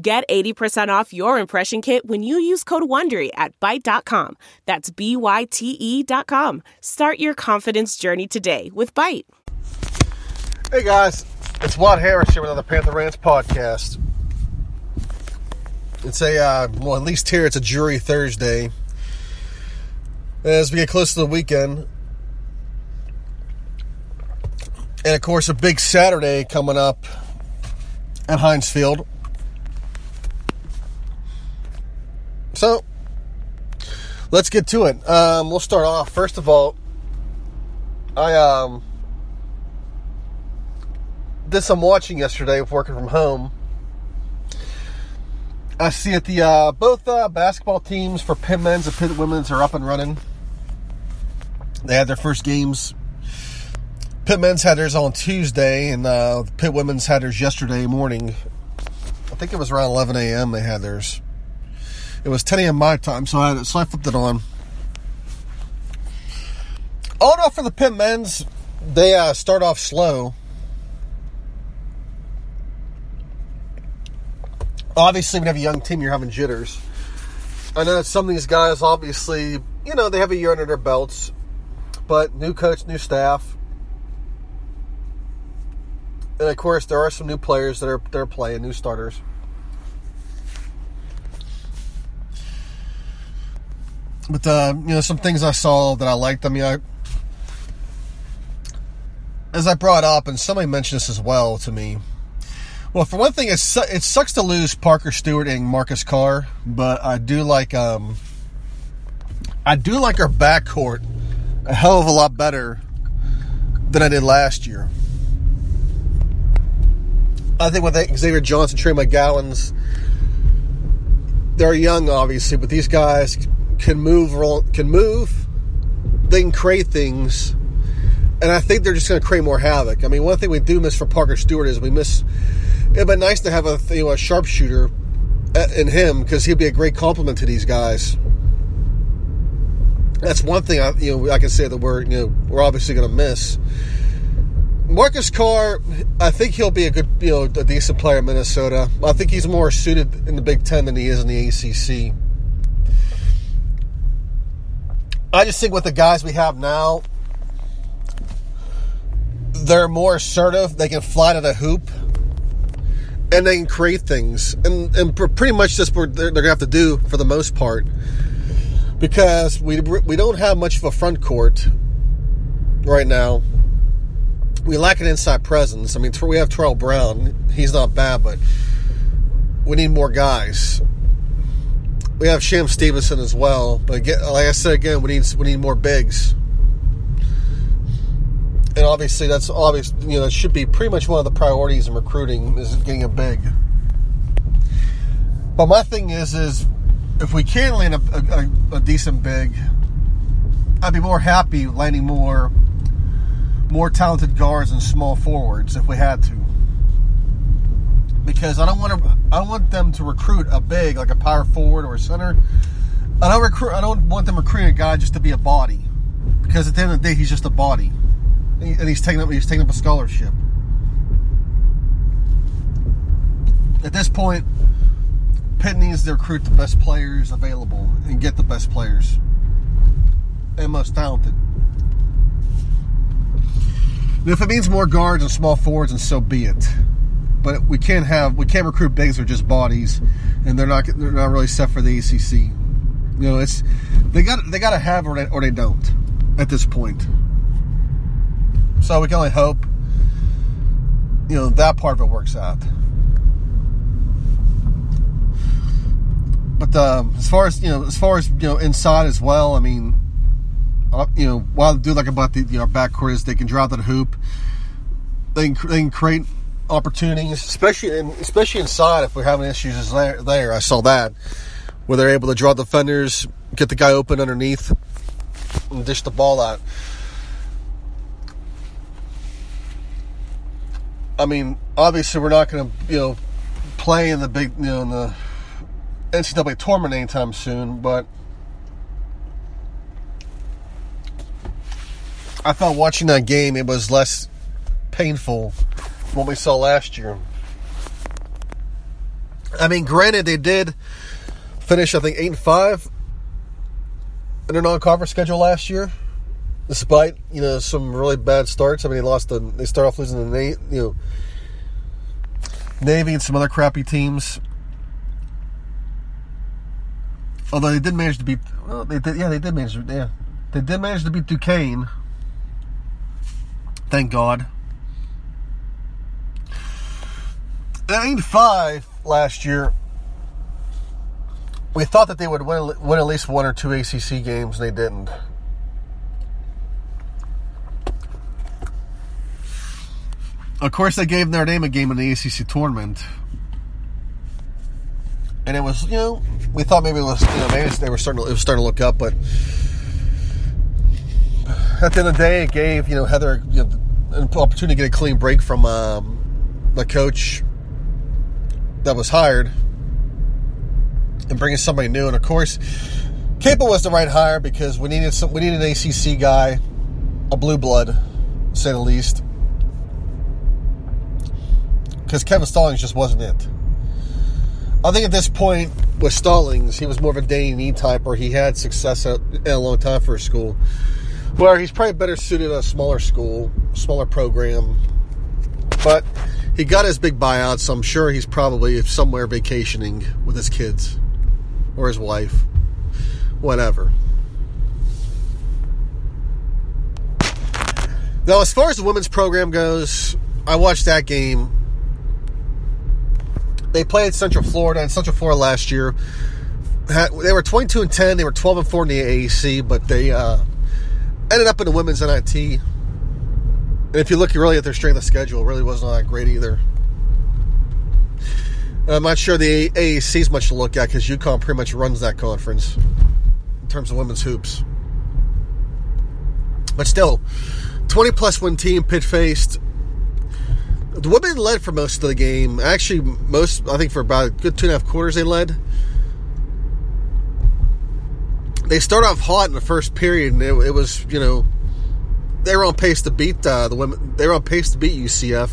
Get 80% off your impression kit when you use code WONDERY at Byte.com. That's B-Y-T-E dot com. Start your confidence journey today with Byte. Hey guys, it's Watt Harris here with another Panther Rants podcast. It's a, uh, well, at least here it's a jury Thursday. As we get close to the weekend, and of course, a big Saturday coming up at Heinz Field. So, let's get to it. Um, we'll start off. First of all, I um, some watching yesterday of working from home. I see that the uh, both uh, basketball teams for Pitt men's and Pitt women's are up and running. They had their first games. Pitt men's had theirs on Tuesday, and uh, Pitt women's had theirs yesterday morning. I think it was around 11 a.m. They had theirs. It was 10 a.m. my time, so I, so I flipped it on. All in all, for the Pitt men's, they uh, start off slow. Obviously, when you have a young team, you're having jitters. I know that some of these guys, obviously, you know, they have a year under their belts, but new coach, new staff. And of course, there are some new players that are, that are playing, new starters. But uh, you know, some things I saw that I liked. I mean, I as I brought up, and somebody mentioned this as well to me. Well, for one thing, it su- it sucks to lose Parker Stewart and Marcus Carr, but I do like um, I do like our backcourt a hell of a lot better than I did last year. I think with Xavier Johnson, Trey McGowens, they're young, obviously, but these guys can move, can move. They can create things, and I think they're just going to create more havoc. I mean, one thing we do miss for Parker Stewart is we miss. It'd be nice to have a you know a sharpshooter uh, in him because he'd be a great compliment to these guys. That's one thing I you know I can say that we're you know we're obviously going to miss. Marcus Carr, I think he'll be a good, you know, a decent player in Minnesota. I think he's more suited in the Big Ten than he is in the ACC. I just think with the guys we have now, they're more assertive. They can fly to the hoop, and they can create things. And and pretty much that's what they're, they're gonna have to do for the most part, because we we don't have much of a front court right now. We lack an inside presence. I mean, we have Terrell Brown. He's not bad, but we need more guys we have Sham Stevenson as well. But like I said again, we need we need more bigs. And obviously, that's obvious. You know, it should be pretty much one of the priorities in recruiting is getting a big. But my thing is, is if we can land a, a, a decent big, I'd be more happy landing more, more talented guards and small forwards if we had to because I don't want to. I want them to recruit a big like a power forward or a center. I don't recruit. I don't want them recruiting a guy just to be a body, because at the end of the day, he's just a body, and he's taking up. He's taking up a scholarship. At this point, Pitt needs to recruit the best players available and get the best players and most talented. And if it means more guards and small forwards, and so be it but we can't have we can't recruit bigs who are just bodies, and they're not they're not really set for the ACC. You know, it's they got they got to have or they, or they don't at this point. So we can only hope you know that part of it works out. But um, as far as you know, as far as you know, inside as well. I mean, uh, you know, while they do like about the you know backcourt is they can drop that hoop. They can, they can create opportunities, especially in, especially inside. If we're having issues there, there, I saw that where they're able to draw the defenders, get the guy open underneath, and dish the ball out. I mean, obviously, we're not going to, you know, play in the big, you know, in the NCAA tournament anytime soon, but I thought watching that game it was less painful what we saw last year. I mean, granted, they did finish, I think, eight and five in their non-conference schedule last year despite you know some really bad starts. I mean, they lost the they start off losing the you know Navy and some other crappy teams. Although they did manage to beat, well, they did, yeah, they did manage, yeah, they did manage to beat Duquesne. Thank God. Eight five last year, we thought that they would win, win at least one or two ACC games, and they didn't. Of course, they gave Notre Dame a game in the ACC tournament, and it was you know we thought maybe it was you know maybe they were starting to, it was starting to look up, but at the end of the day, it gave you know Heather you know, an opportunity to get a clean break from um, the coach that was hired and bringing somebody new. And of course, Capel was the right hire because we needed some we needed an ACC guy, a blue blood, say the least because Kevin Stallings just wasn't it. I think at this point with Stallings, he was more of a Danny Nee type, or he had success at, in a long time for a school. Where he's probably better suited at a smaller school, smaller program. But he got his big buyout, so I'm sure he's probably somewhere vacationing with his kids or his wife, whatever. Now, as far as the women's program goes, I watched that game they played Central Florida and Central Florida last year. They were 22 and 10. They were 12 and 4 in the AAC, but they uh, ended up in the women's NIT. And if you look really at their strength of schedule, it really wasn't that great either. And I'm not sure the AAC is much to look at because UConn pretty much runs that conference in terms of women's hoops. But still, 20 one team, Pitt faced the women led for most of the game. Actually, most I think for about a good two and a half quarters they led. They start off hot in the first period, and it, it was you know they were on pace to beat uh, the women. They were on pace to beat UCF,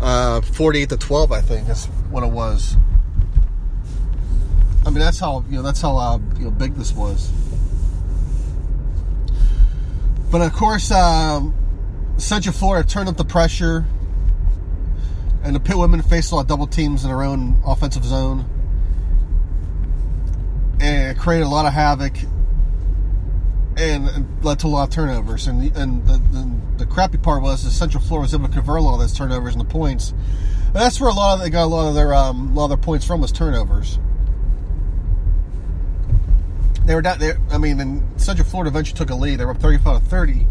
uh, forty-eight to twelve. I think that's what it was. I mean, that's how you know that's how uh, you know big this was. But of course, um, Central Florida turned up the pressure and the Pitt women faced a lot of double teams in their own offensive zone. And it created a lot of havoc and led to a lot of turnovers. And the, and the, the, the crappy part was the Central Florida was able to convert a lot of those turnovers into points. And that's where a lot of they got a lot of their um, lot of their points from was turnovers. They were down there. I mean, and Central Florida eventually took a lead. They were up 35 to 30.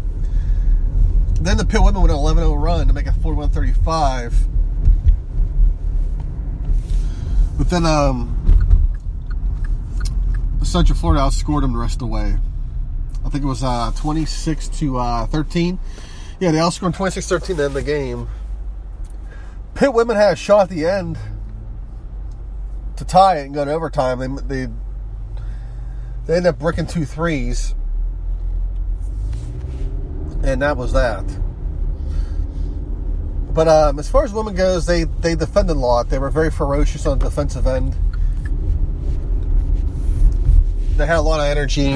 Then the Pitt women went an 11 0 run to make it 41 35 But then um, Central Florida outscored them the rest of the way. I think it was uh, 26 to uh, 13. Yeah, they outscored 26 13 to end the game. Pitt women had a shot at the end to tie it and go to overtime. They, they, they ended up bricking two threes. And that was that. But um, as far as women goes, they they defended a lot. They were very ferocious on the defensive end. They had a lot of energy,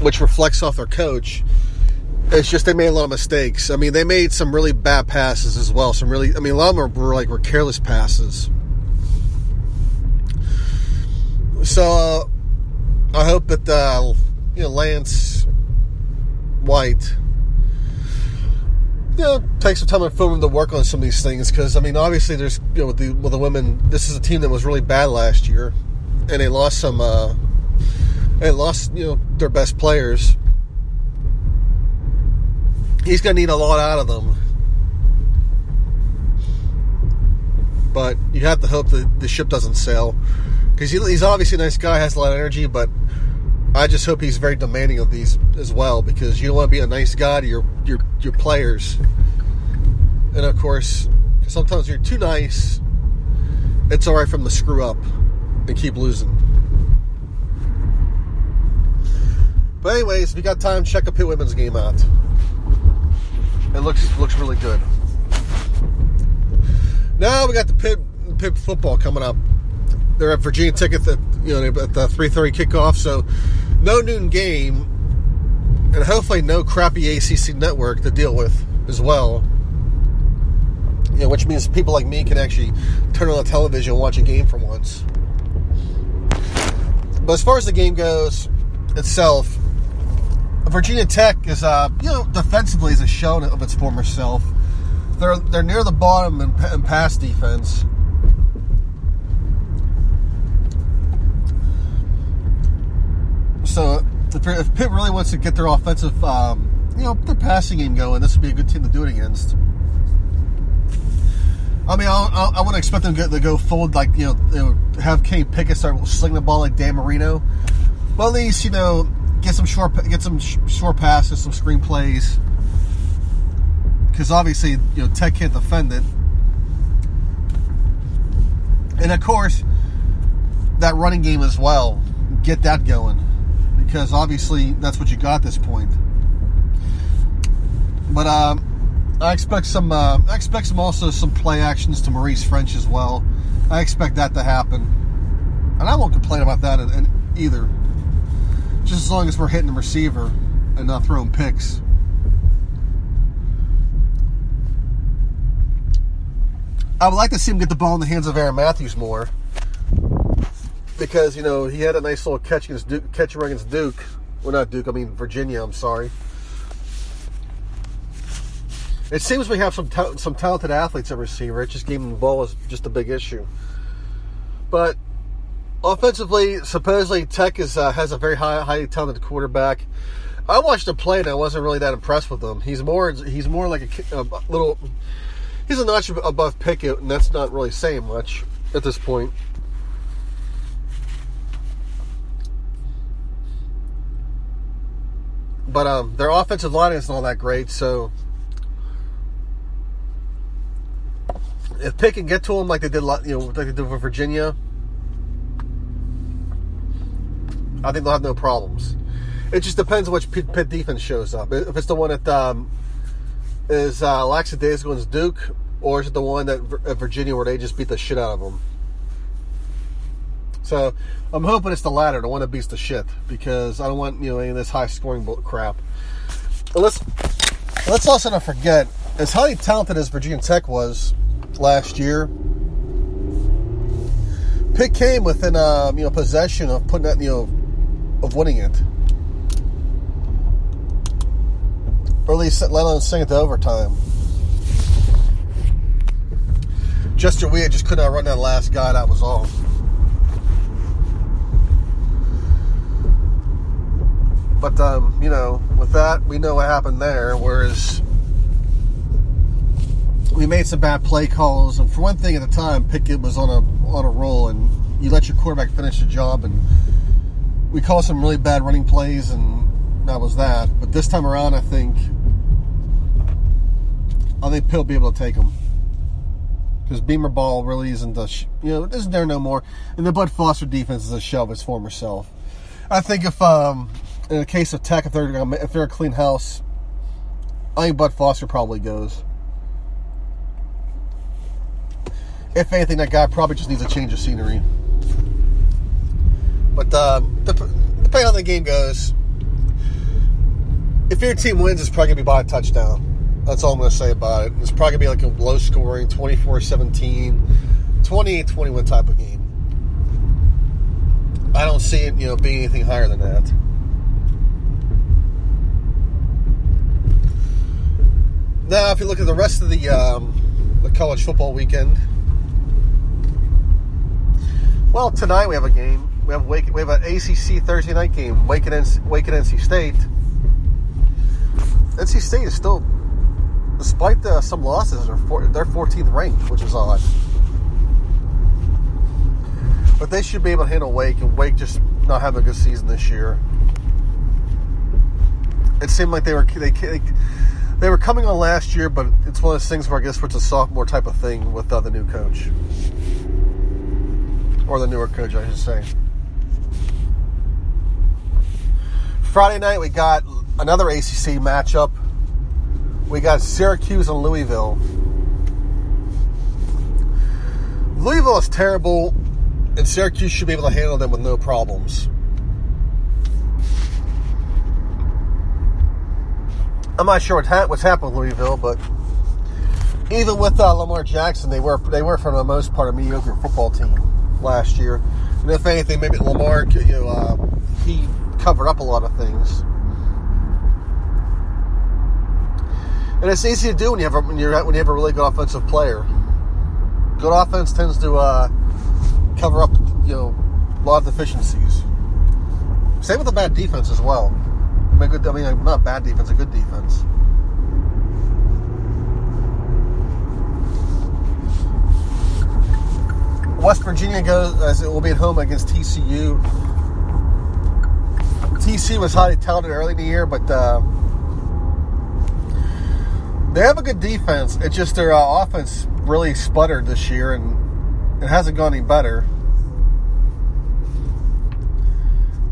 which reflects off their coach. It's just they made a lot of mistakes. I mean, they made some really bad passes as well. Some really, I mean, a lot of them were like were careless passes. So uh, I hope that uh, you know Lance White you know, some time for them to work on some of these things because I mean, obviously, there's you know, with the with the women, this is a team that was really bad last year, and they lost some, uh, they lost you know their best players. He's gonna need a lot out of them, but you have to hope that the ship doesn't sail because he's obviously a nice guy, has a lot of energy, but I just hope he's very demanding of these as well because you don't want to be a nice guy to your your your players, and of course, sometimes you're too nice. It's all right from the screw up and keep losing. But anyways, if you got time, check a Pitt women's game out. It looks looks really good. Now we got the Pitt Pitt football coming up. They're at Virginia Tech at the you know at the three thirty kickoff, so no noon game, and hopefully no crappy ACC network to deal with as well. You know, which means people like me can actually turn on the television and watch a game for once. But as far as the game goes itself, Virginia Tech is, uh, you know, defensively is a show of its former self. They're they're near the bottom in, in pass defense. So if, if Pitt really wants to get their offensive, um, you know, their passing game going, this would be a good team to do it against. I mean, I, I, I wouldn't expect them to go, to go like you know, have Kenny Pickett start slinging the ball like Dan Marino, but at least you know get some short get some short passes, some screen plays, because obviously you know Tech can't defend it, and of course that running game as well. Get that going because obviously that's what you got at this point. But um, I expect some. Uh, I expect some also some play actions to Maurice Ffrench as well. I expect that to happen, and I won't complain about that either. Just as long as we're hitting the receiver and not throwing picks. I would like to see him get the ball in the hands of Aaron Mathews more because you know he had a nice little catch against Duke, catch against Duke. Well, not Duke. I mean Virginia. I'm sorry. It seems we have some ta- some talented athletes at receiver. It just giving the ball is just a big issue. But offensively, supposedly Tech is uh, has a very high, highly talented quarterback. I watched him play and I wasn't really that impressed with him. He's more he's more like a, a little he's a notch above Pickett, and that's not really saying much at this point. But um, their offensive line isn't all that great, so if can get to them like they did, you know, like they did with Virginia, I think they'll have no problems. It just depends on which pit, Pitt defense shows up. If it's the one that um, is uh, lackadaisical against Duke, or is it the one that at Virginia where they just beat the shit out of them? So I'm hoping it's the latter, the one that beats the shit, because I don't want you know any of this high scoring crap. Let's let's also not forget as highly talented as Virginia Tech was last year. Pitt came within um, you know possession of putting that you know of winning it, or at least let alone sing it to overtime. Jester Weah just could not run that last guy. That was all. But um, you know, with that, we know what happened there. Whereas we made some bad play calls, and for one thing, at the time, Pickett was on a on a roll, and you let your quarterback finish the job, and we called some really bad running plays, and that was that. But this time around, I think I think Pitt will be able to take them because Beamer ball really isn't the you know isn't there no more, and the Bud Foster defense is a shell of its former self. I think if um, in the case of Tech, if they're if they're a clean house, I think Bud Foster probably goes. If anything, that guy probably just needs a change of scenery. But um, depending on the game goes, if your team wins, it's probably going to be by a touchdown. That's all I'm going to say about it. It's probably going to be like a low scoring 24 17, 28 21 type of game. I don't see it, you know, being anything higher than that. Now, if you look at the rest of the um, the college football weekend, well, tonight we have a game. We have Wake, we have an ACC Thursday night game. Wake and NC, Wake and NC State. NC State is still, despite the, some losses, four, they're 14th ranked, which is odd. But they should be able to handle Wake, and Wake just not having a good season this year. It seemed like they were they, they, they were coming on last year, but it's one of those things where I guess it's a sophomore type of thing with uh, the new coach or the newer coach, I should say. Friday night we got another ACC matchup. We got Syracuse and Louisville. Louisville is terrible, and Syracuse should be able to handle them with no problems. I'm not sure what's happened with Louisville, but even with uh, Lamar Jackson, they were they were for the most part a mediocre football team last year. And if anything, maybe Lamar, you know, uh, he covered up a lot of things. And it's easy to do when you have a, when, you're, when you have a really good offensive player. Good offense tends to uh, cover up, you know, a lot of deficiencies. Same with a bad defense as well. I mean, good, I mean not bad defense, a good defense. West Virginia goes as it will be at home against TCU. TC was highly touted early in the year, but uh, they have a good defense. It's just their uh, offense really sputtered this year, and it hasn't gone any better.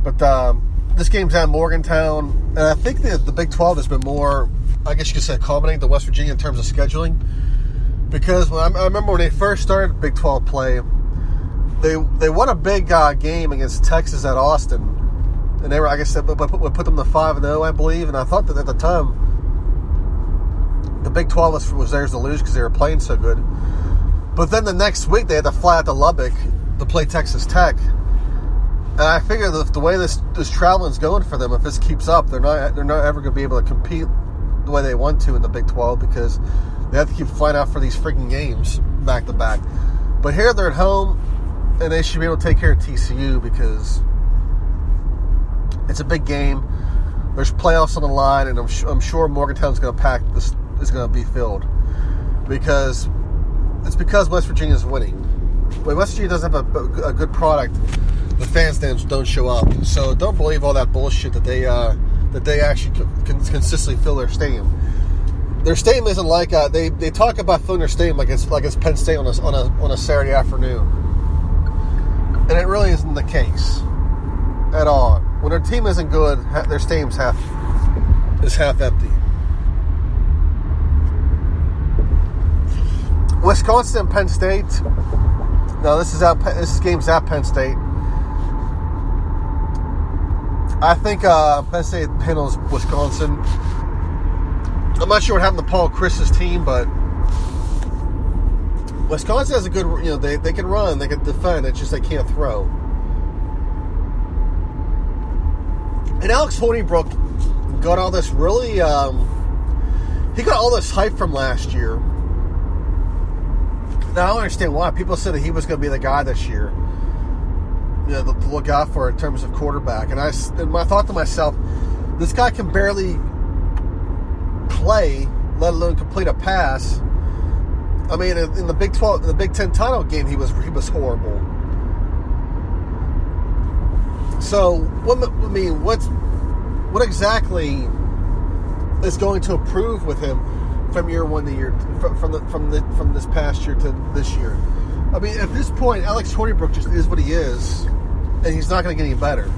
But um, this game's at Morgantown, and I think the the Big 12 has been more, I guess you could say, accommodating to West Virginia in terms of scheduling. Because when I, I remember when they first started Big 12 play, they they won a big uh, game against Texas at Austin, and they were, like I said, we put, put them to five and zero, I believe. And I thought that at the time, the Big Twelve was, was theirs to lose because they were playing so good. But then the next week they had to fly out to Lubbock to play Texas Tech, and I figure that the way this this traveling's going for them, if this keeps up, they're not they're not ever going to be able to compete the way they want to in the Big Twelve because they have to keep flying out for these freaking games back to back. But here they're at home and they should be able to take care of TCU because it's a big game. There's playoffs on the line, and I'm, sh- I'm sure Morgantown's going to pack this is going to be filled because it's because West Virginia is winning. When West Virginia doesn't have a, a, good product, the fans don't show up. So don't believe all that bullshit that they uh, that they actually can consistently fill their stadium. Their stadium isn't like uh, they they talk about filling their stadium like it's like it's Penn State on a on a on a Saturday afternoon and it really isn't the case at all. When their team isn't good, their stadium's half is half empty. Wisconsin and Penn State. No, this is at this game's at Penn State. I think uh, Penn State handles Wisconsin. I'm not sure what happened to Paul Chryst's team, but Wisconsin has a good, you know, they, they can run, they can defend, it's just they can't throw. And Alex Hornibrook got all this really, um, he got all this hype from last year. Now, I don't understand why. People said that he was going to be the guy this year, you know, to look out for in terms of quarterback. And I, and I thought to myself, this guy can barely play, let alone complete a pass I mean, in the Big Twelve, in the Big Ten title game, he was he was horrible. So, what I mean, what's what exactly is going to improve with him from year one to year from the from the from this past year to this year? I mean, at this point, Alex Hornibrook just is what he is, and he's not going to get any better.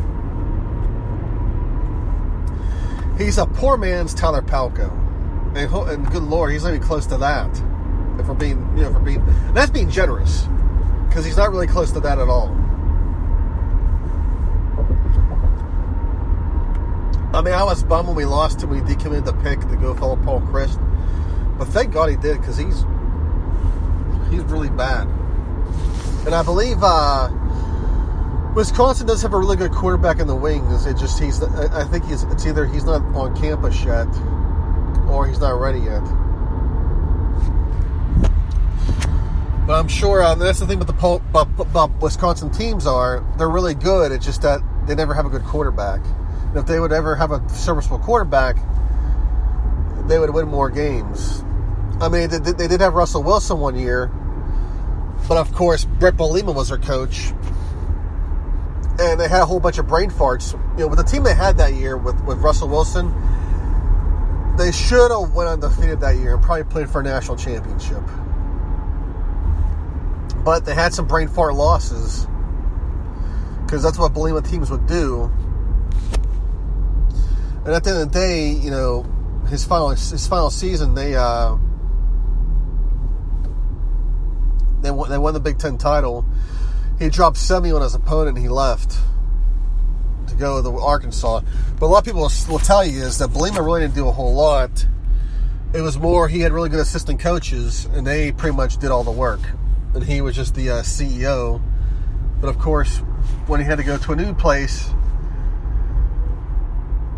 He's a poor man's Tyler Palko, and, and good lord, he's not even close to that. If we're being, you know, we're being, that's being generous because he's not really close to that at all. I mean, I was bummed when we lost him. We decommitted the pick to go follow Paul Chryst, but thank God he did because he's he's really bad. And I believe uh, Wisconsin does have a really good quarterback in the wings. It just he's I think he's it's either he's not on campus yet or he's not ready yet. But I'm sure um, that's the thing with the about, about Wisconsin teams are they're really good. It's just that they never have a good quarterback. If they would ever have a serviceable quarterback, they would win more games. I mean, they, they did have Russell Wilson one year, but of course Bret Bielema was their coach, and they had a whole bunch of brain farts. You know, with the team they had that year with, with Russell Wilson, they should have went undefeated that year and probably played for a national championship. But they had some brain fart losses because that's what Bielema teams would do. And at the end of the day, you know, his final his final season, they uh, they won, they won the Big Ten title. He dropped semi on his opponent and he left to go to Arkansas. But a lot of people will tell you is that Bielema really didn't do a whole lot. It was more he had really good assistant coaches and they pretty much did all the work, and he was just the uh, CEO. But of course, when he had to go to a new place,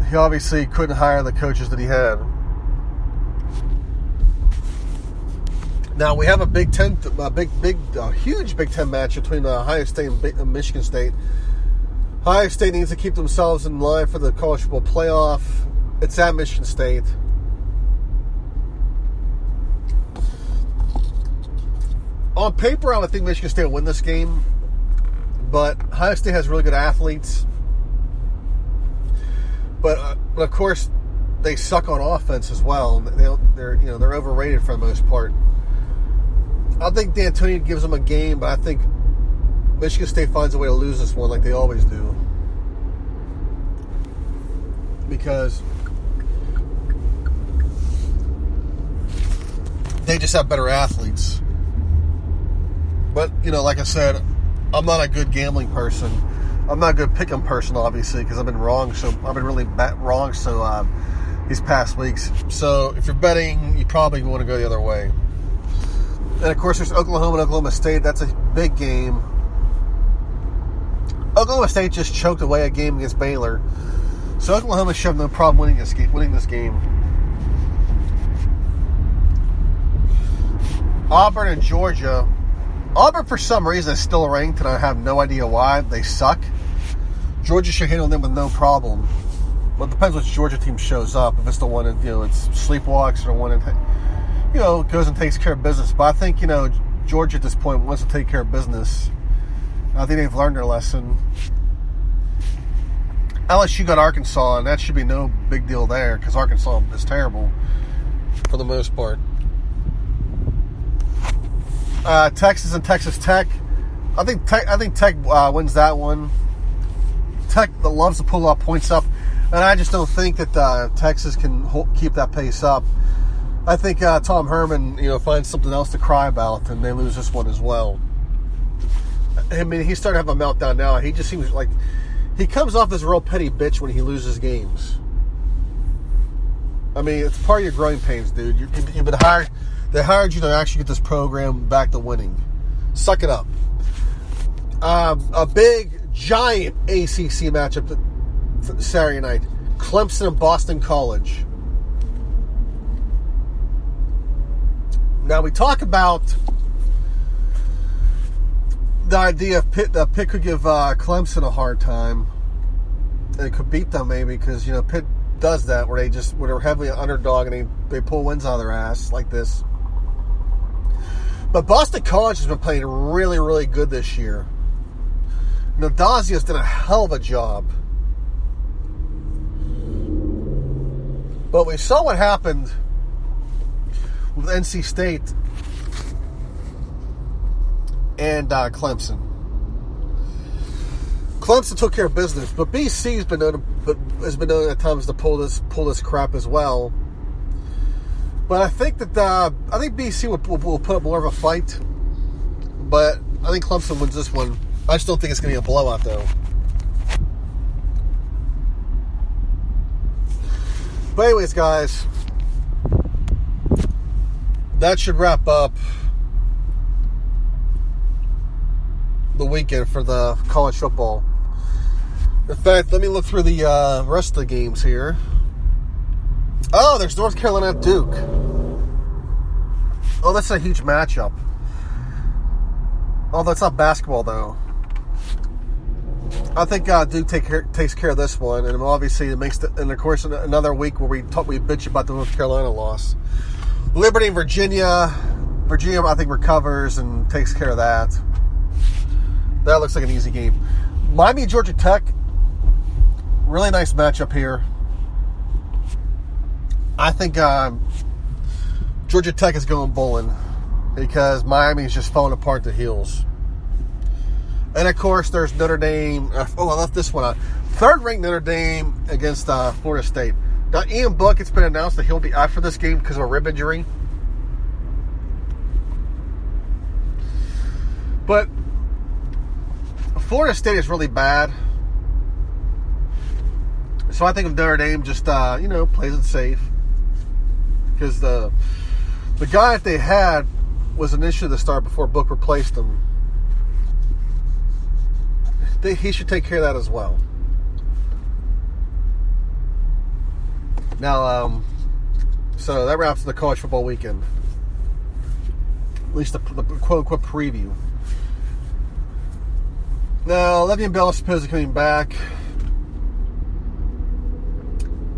he obviously couldn't hire the coaches that he had. Now we have a Big Ten, a big, big, a huge Big Ten match between Ohio State and Michigan State. Ohio State needs to keep themselves in line for the college football playoff. It's at Michigan State. On paper, I would think Michigan State will win this game, but Ohio State has really good athletes. But, uh, of course, they suck on offense as well. They, they're you know they're overrated for the most part. I think Dantonio gives them a game, but I think Michigan State finds a way to lose this one like they always do. Because they just have better athletes. But, you know, like I said, I'm not a good gambling person. I'm not a good picking person, obviously, because I've been wrong. So I've been really wrong. So uh, these past weeks. So if you're betting, you probably want to go the other way. And of course, there's Oklahoma and Oklahoma State. That's a big game. Oklahoma State just choked away a game against Baylor, so Oklahoma should have no problem winning this game. Winning this game. Auburn and Georgia. Auburn, for some reason, is still ranked, and I have no idea why. They suck. Georgia should handle them with no problem. Well, it depends which Georgia team shows up. If it's the one that you know it's sleepwalks or the one that you know, goes and takes care of business. But I think, you know, Georgia at this point wants to take care of business. I think they've learned their lesson. LSU got Arkansas, and that should be no big deal there because Arkansas is terrible for the most part. Uh, Texas and Texas Tech. I think Tech, I think Tech uh, wins that one. Tech loves to pull up points up, and I just don't think that uh, Texas can hold, keep that pace up. I think uh, Tom Herman, you know, finds something else to cry about, and they lose this one as well. I mean, he's starting to have a meltdown now. He just seems like he comes off as a real petty bitch when he loses games. I mean, it's part of your growing pains, dude. You, have been hired. They hired you to actually get this program back to winning. Suck it up. Um, a big, giant ACC matchup Saturday night: Clemson and Boston College. Now we talk about the idea of Pitt. Uh, Pitt could give uh, Clemson a hard time, it could beat them maybe because you know Pitt does that where they just where they're heavily underdog and they, they pull wins out of their ass like this. But Boston College has been playing really, really good this year. Addazio's done a hell of a job. But we saw what happened with NC State and uh, Clemson. Clemson took care of business, but BC's been known, but has been known at times to pull this pull this crap as well. But I think that uh, I think BC will, will, will, put up more of a fight, but I think Clemson wins this one. I don't think it's going to be a blowout though. But anyways, guys, that should wrap up the weekend for the college football. In fact, let me look through the uh, rest of the games here. Oh, there's North Carolina at Duke. Oh, that's a huge matchup. Oh, that's not basketball though. I think uh, Duke take care, takes care of this one, and obviously it makes, the, and of course another week where we talk, we bitch about the North Carolina loss. Liberty Virginia. Virginia, I think, recovers and takes care of that. That looks like an easy game. Miami, Georgia Tech, really nice matchup here. I think um, Georgia Tech is going bowling because Miami is just falling apart the heels. And of course, there's Notre Dame. Uh, oh, I left this one out. Third ranked Notre Dame against uh, Florida State. Now, Ian Book, it's been announced that he'll be out for this game because of a rib injury. But Florida State is really bad. So I think if Notre Dame just, uh, you know, plays it safe. Because the, the guy that they had was an issue to start before Book replaced him. They, he should take care of that as well. Now, um, so that wraps the college football weekend. At least the, the quote unquote preview. Now, Le'Veon Bell is supposedly coming back.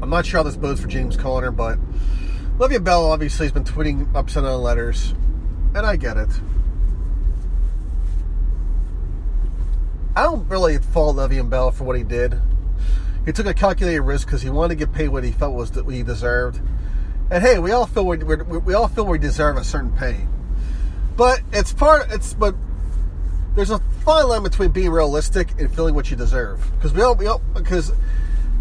I'm not sure how this bodes for James Conner, but Le'Veon Bell obviously has been tweeting upside down letters, and I get it. I don't really fault Le'Veon Bell for what he did. He took a calculated risk because he wanted to get paid what he felt was what he deserved. And hey, we all feel we, we, all feel we deserve a certain pay, but it's part. It's but there's a fine line between being realistic and feeling what you deserve. Because we all we all because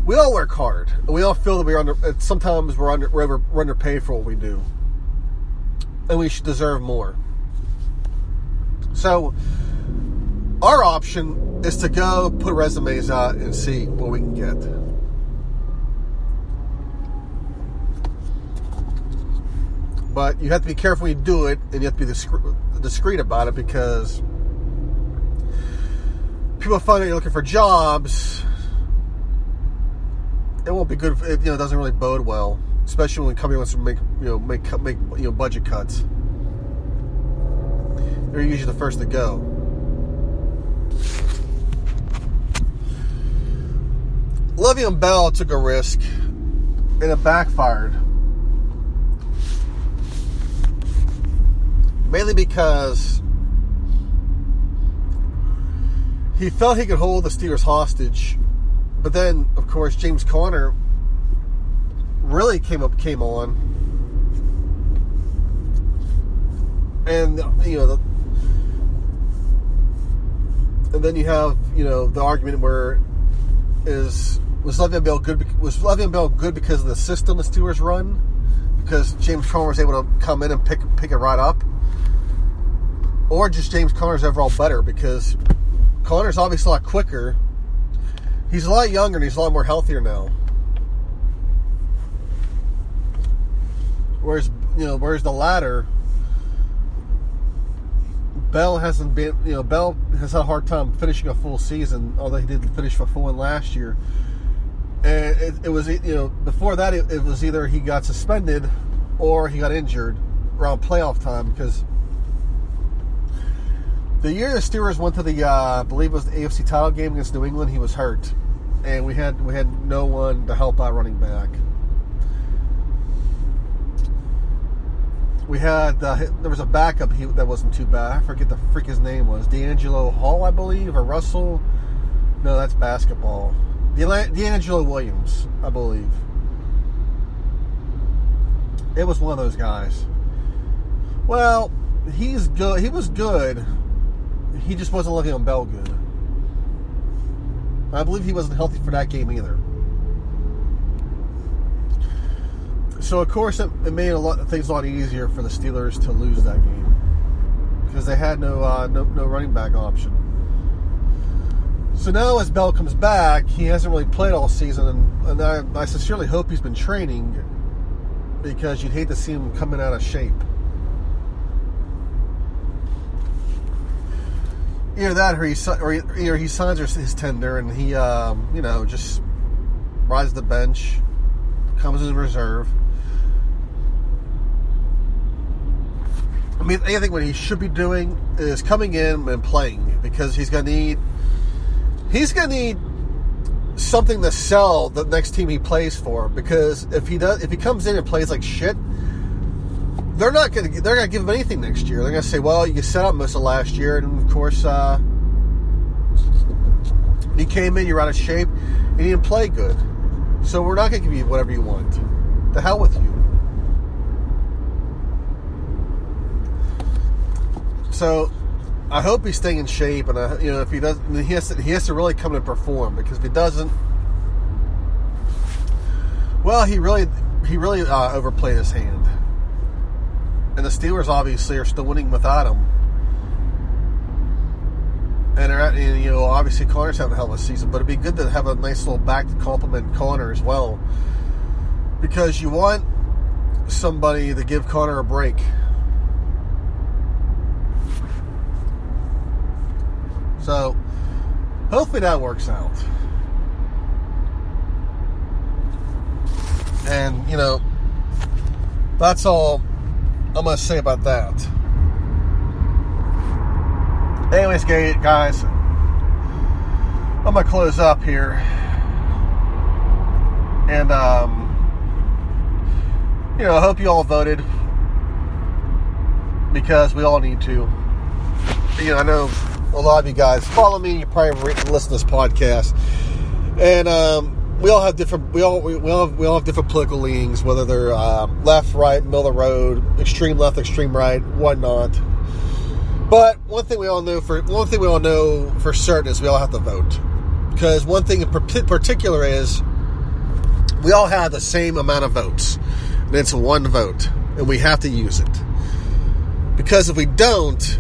we all work hard. And We all feel that we're under. Sometimes we're under we're, we're underpaid for what we do, and we should deserve more. So our option is to go put resumes out and see what we can get. But you have to be careful when you do it, and you have to be discreet about it because people find out you're looking for jobs. It won't be good. It, you know, doesn't really bode well, especially when a company wants to make you know make make you know budget cuts. They're usually the first to go. Le'Veon Bell took a risk and it backfired. Mainly because he felt he could hold the Steelers hostage, but then, of course, James Conner really came up, came on, and you know, the, and then you have you know the argument where is was Le'Veon Bell good? Was Le'Veon Bell good because of the system the Steelers run? Because James Conner was able to come in and pick pick it right up, or just James Conner's overall better because Conner's obviously a lot quicker. He's a lot younger and he's a lot more healthier now. Whereas you know, whereas the latter, Bell hasn't been. You know, Bell has had a hard time finishing a full season, although he did finish a full one last year and it, it, was you know before that it, it, was either he got suspended or he got injured around playoff time because the year the Steelers went to the uh, I believe it was the AFC title game against New England he was hurt and we had we had no one to help out running back. We had uh, there was a backup he, that wasn't too bad. I forget the freak his name was DeAngelo Hall I believe or Russell. No, that's basketball. DeAngelo Williams, I believe. It was one of those guys. Well, he's good. He was good. He just wasn't looking on Bell good. I believe he wasn't healthy for that game either. So of course it, it made a lot things a lot easier for the Steelers to lose that game because they had no uh, no, no running back option. So now, as Bell comes back, he hasn't really played all season, and, and I, I, sincerely hope he's been training because you'd hate to see him coming out of shape. Either that, or he, or either he signs his tender, and he, um, you know, just rides the bench, comes in reserve. Mean, I think what he should be doing is coming in and playing because he's going to need he's going to need something to sell the next team he plays for because if he does if he comes in and plays like shit they're not going to they're going to give him anything next year they're going to say well you set up most of last year and of course uh, You came in, you're out of shape, and you didn't play good. So we're not going to give you whatever you want. The hell with you. So I hope he's staying in shape, and I, you know if he doesn't, he has to, he has to really come and perform because if he doesn't, well, he really he really uh, overplayed his hand. And the Steelers obviously are still winning without him. And, and you know, obviously Conner's having a hell of a season, but it'd be good to have a nice little back to compliment Conner as well, because you want somebody to give Conner a break. So, hopefully that works out. And, you know, that's all I'm going to say about that. Anyways, guys, I'm going to close up here. And, um, you know, I hope you all voted because we all need to. You know, I know a lot of you guys follow me. You probably listen to this podcast, and um, we all have different. We all we, all have, we all have different political leanings, whether they're uh, left, right, middle of the road, extreme left, extreme right, whatnot. But one thing we all know for one thing we all know for certain is we all have to vote, because one thing in particular is we all have the same amount of votes, and it's one vote, and we have to use it. Because if we don't,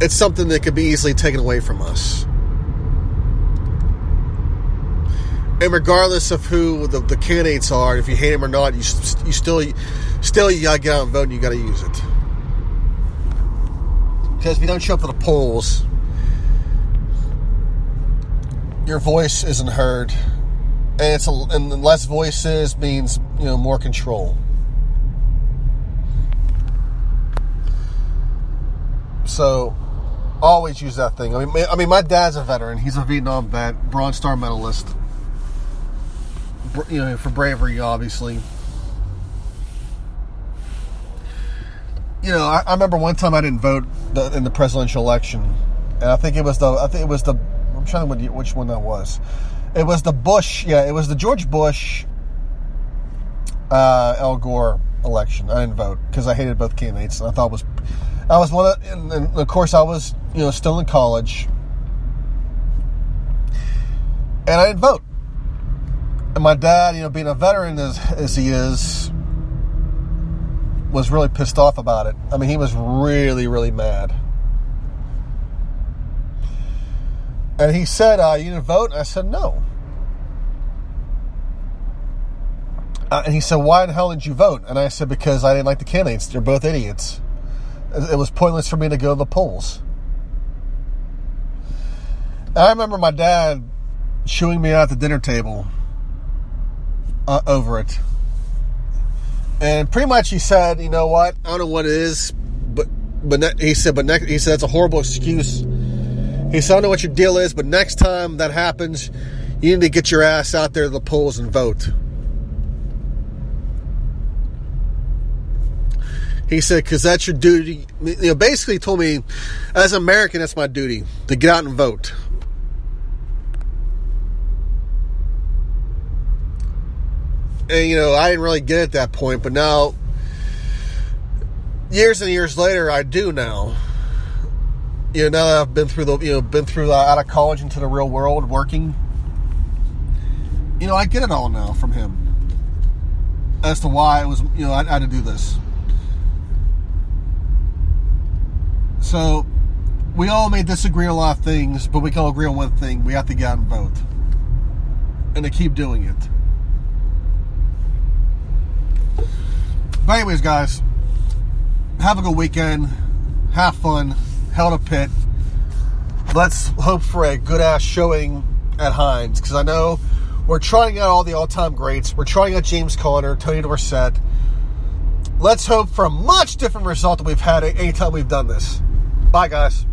it's something that could be easily taken away from us. And regardless of who the, the candidates are, if you hate them or not, you, you still still you gotta get out and vote and you gotta use it. Because if you don't show up for the polls, your voice isn't heard, and it's a, and less voices means you know more control. So always use that thing. I mean, I mean, my dad's a veteran. He's a Vietnam vet, Bronze Star medalist. You know, for bravery, obviously. You know, I, I remember one time I didn't vote the, in the presidential election, and I think it was the I think it was the I'm trying to remember which one that was. It was the Bush, yeah, it was the George Bush, uh, Al Gore election. I didn't vote because I hated both candidates, and I thought was I was one of, and, and of course, I was, you know, still in college, and I didn't vote. And my dad, you know, being a veteran as, as he is, was really pissed off about it. I mean, he was really, really mad. And he said, uh, "You didn't vote?" I said, "No." Uh, and he said, "Why in the hell did you vote?" And I said, "Because I didn't like the candidates. They're both idiots." It was pointless for me to go to the polls. I remember my dad shooing me out at the dinner table uh, over it. And pretty much he said, you know what? I don't know what it is, but but ne- he said, but ne- he said it's a horrible excuse. He said, I don't know what your deal is, but next time that happens, you need to get your ass out there to the polls and vote. He said, because that's your duty. You know, basically told me, as an American, that's my duty to get out and vote. And, you know, I didn't really get it at that point, but now, years and years later, I do now. You know, now that I've been through the, you know, been through uh, out of college into the real world working, you know, I get it all now from him as to why it was, you know, I, I had to do this. So we all may disagree on a lot of things, but we can all agree on one thing: we have to get out and vote, and to keep doing it. But anyways, guys, have a good weekend. Have fun. Hell to Pitt. Let's hope for a good ass showing at Heinz because I know we're trying out all the all-time greats. We're trying out James Conner, Tony Dorsett. Let's hope for a much different result than we've had anytime we've done this. Bye, guys.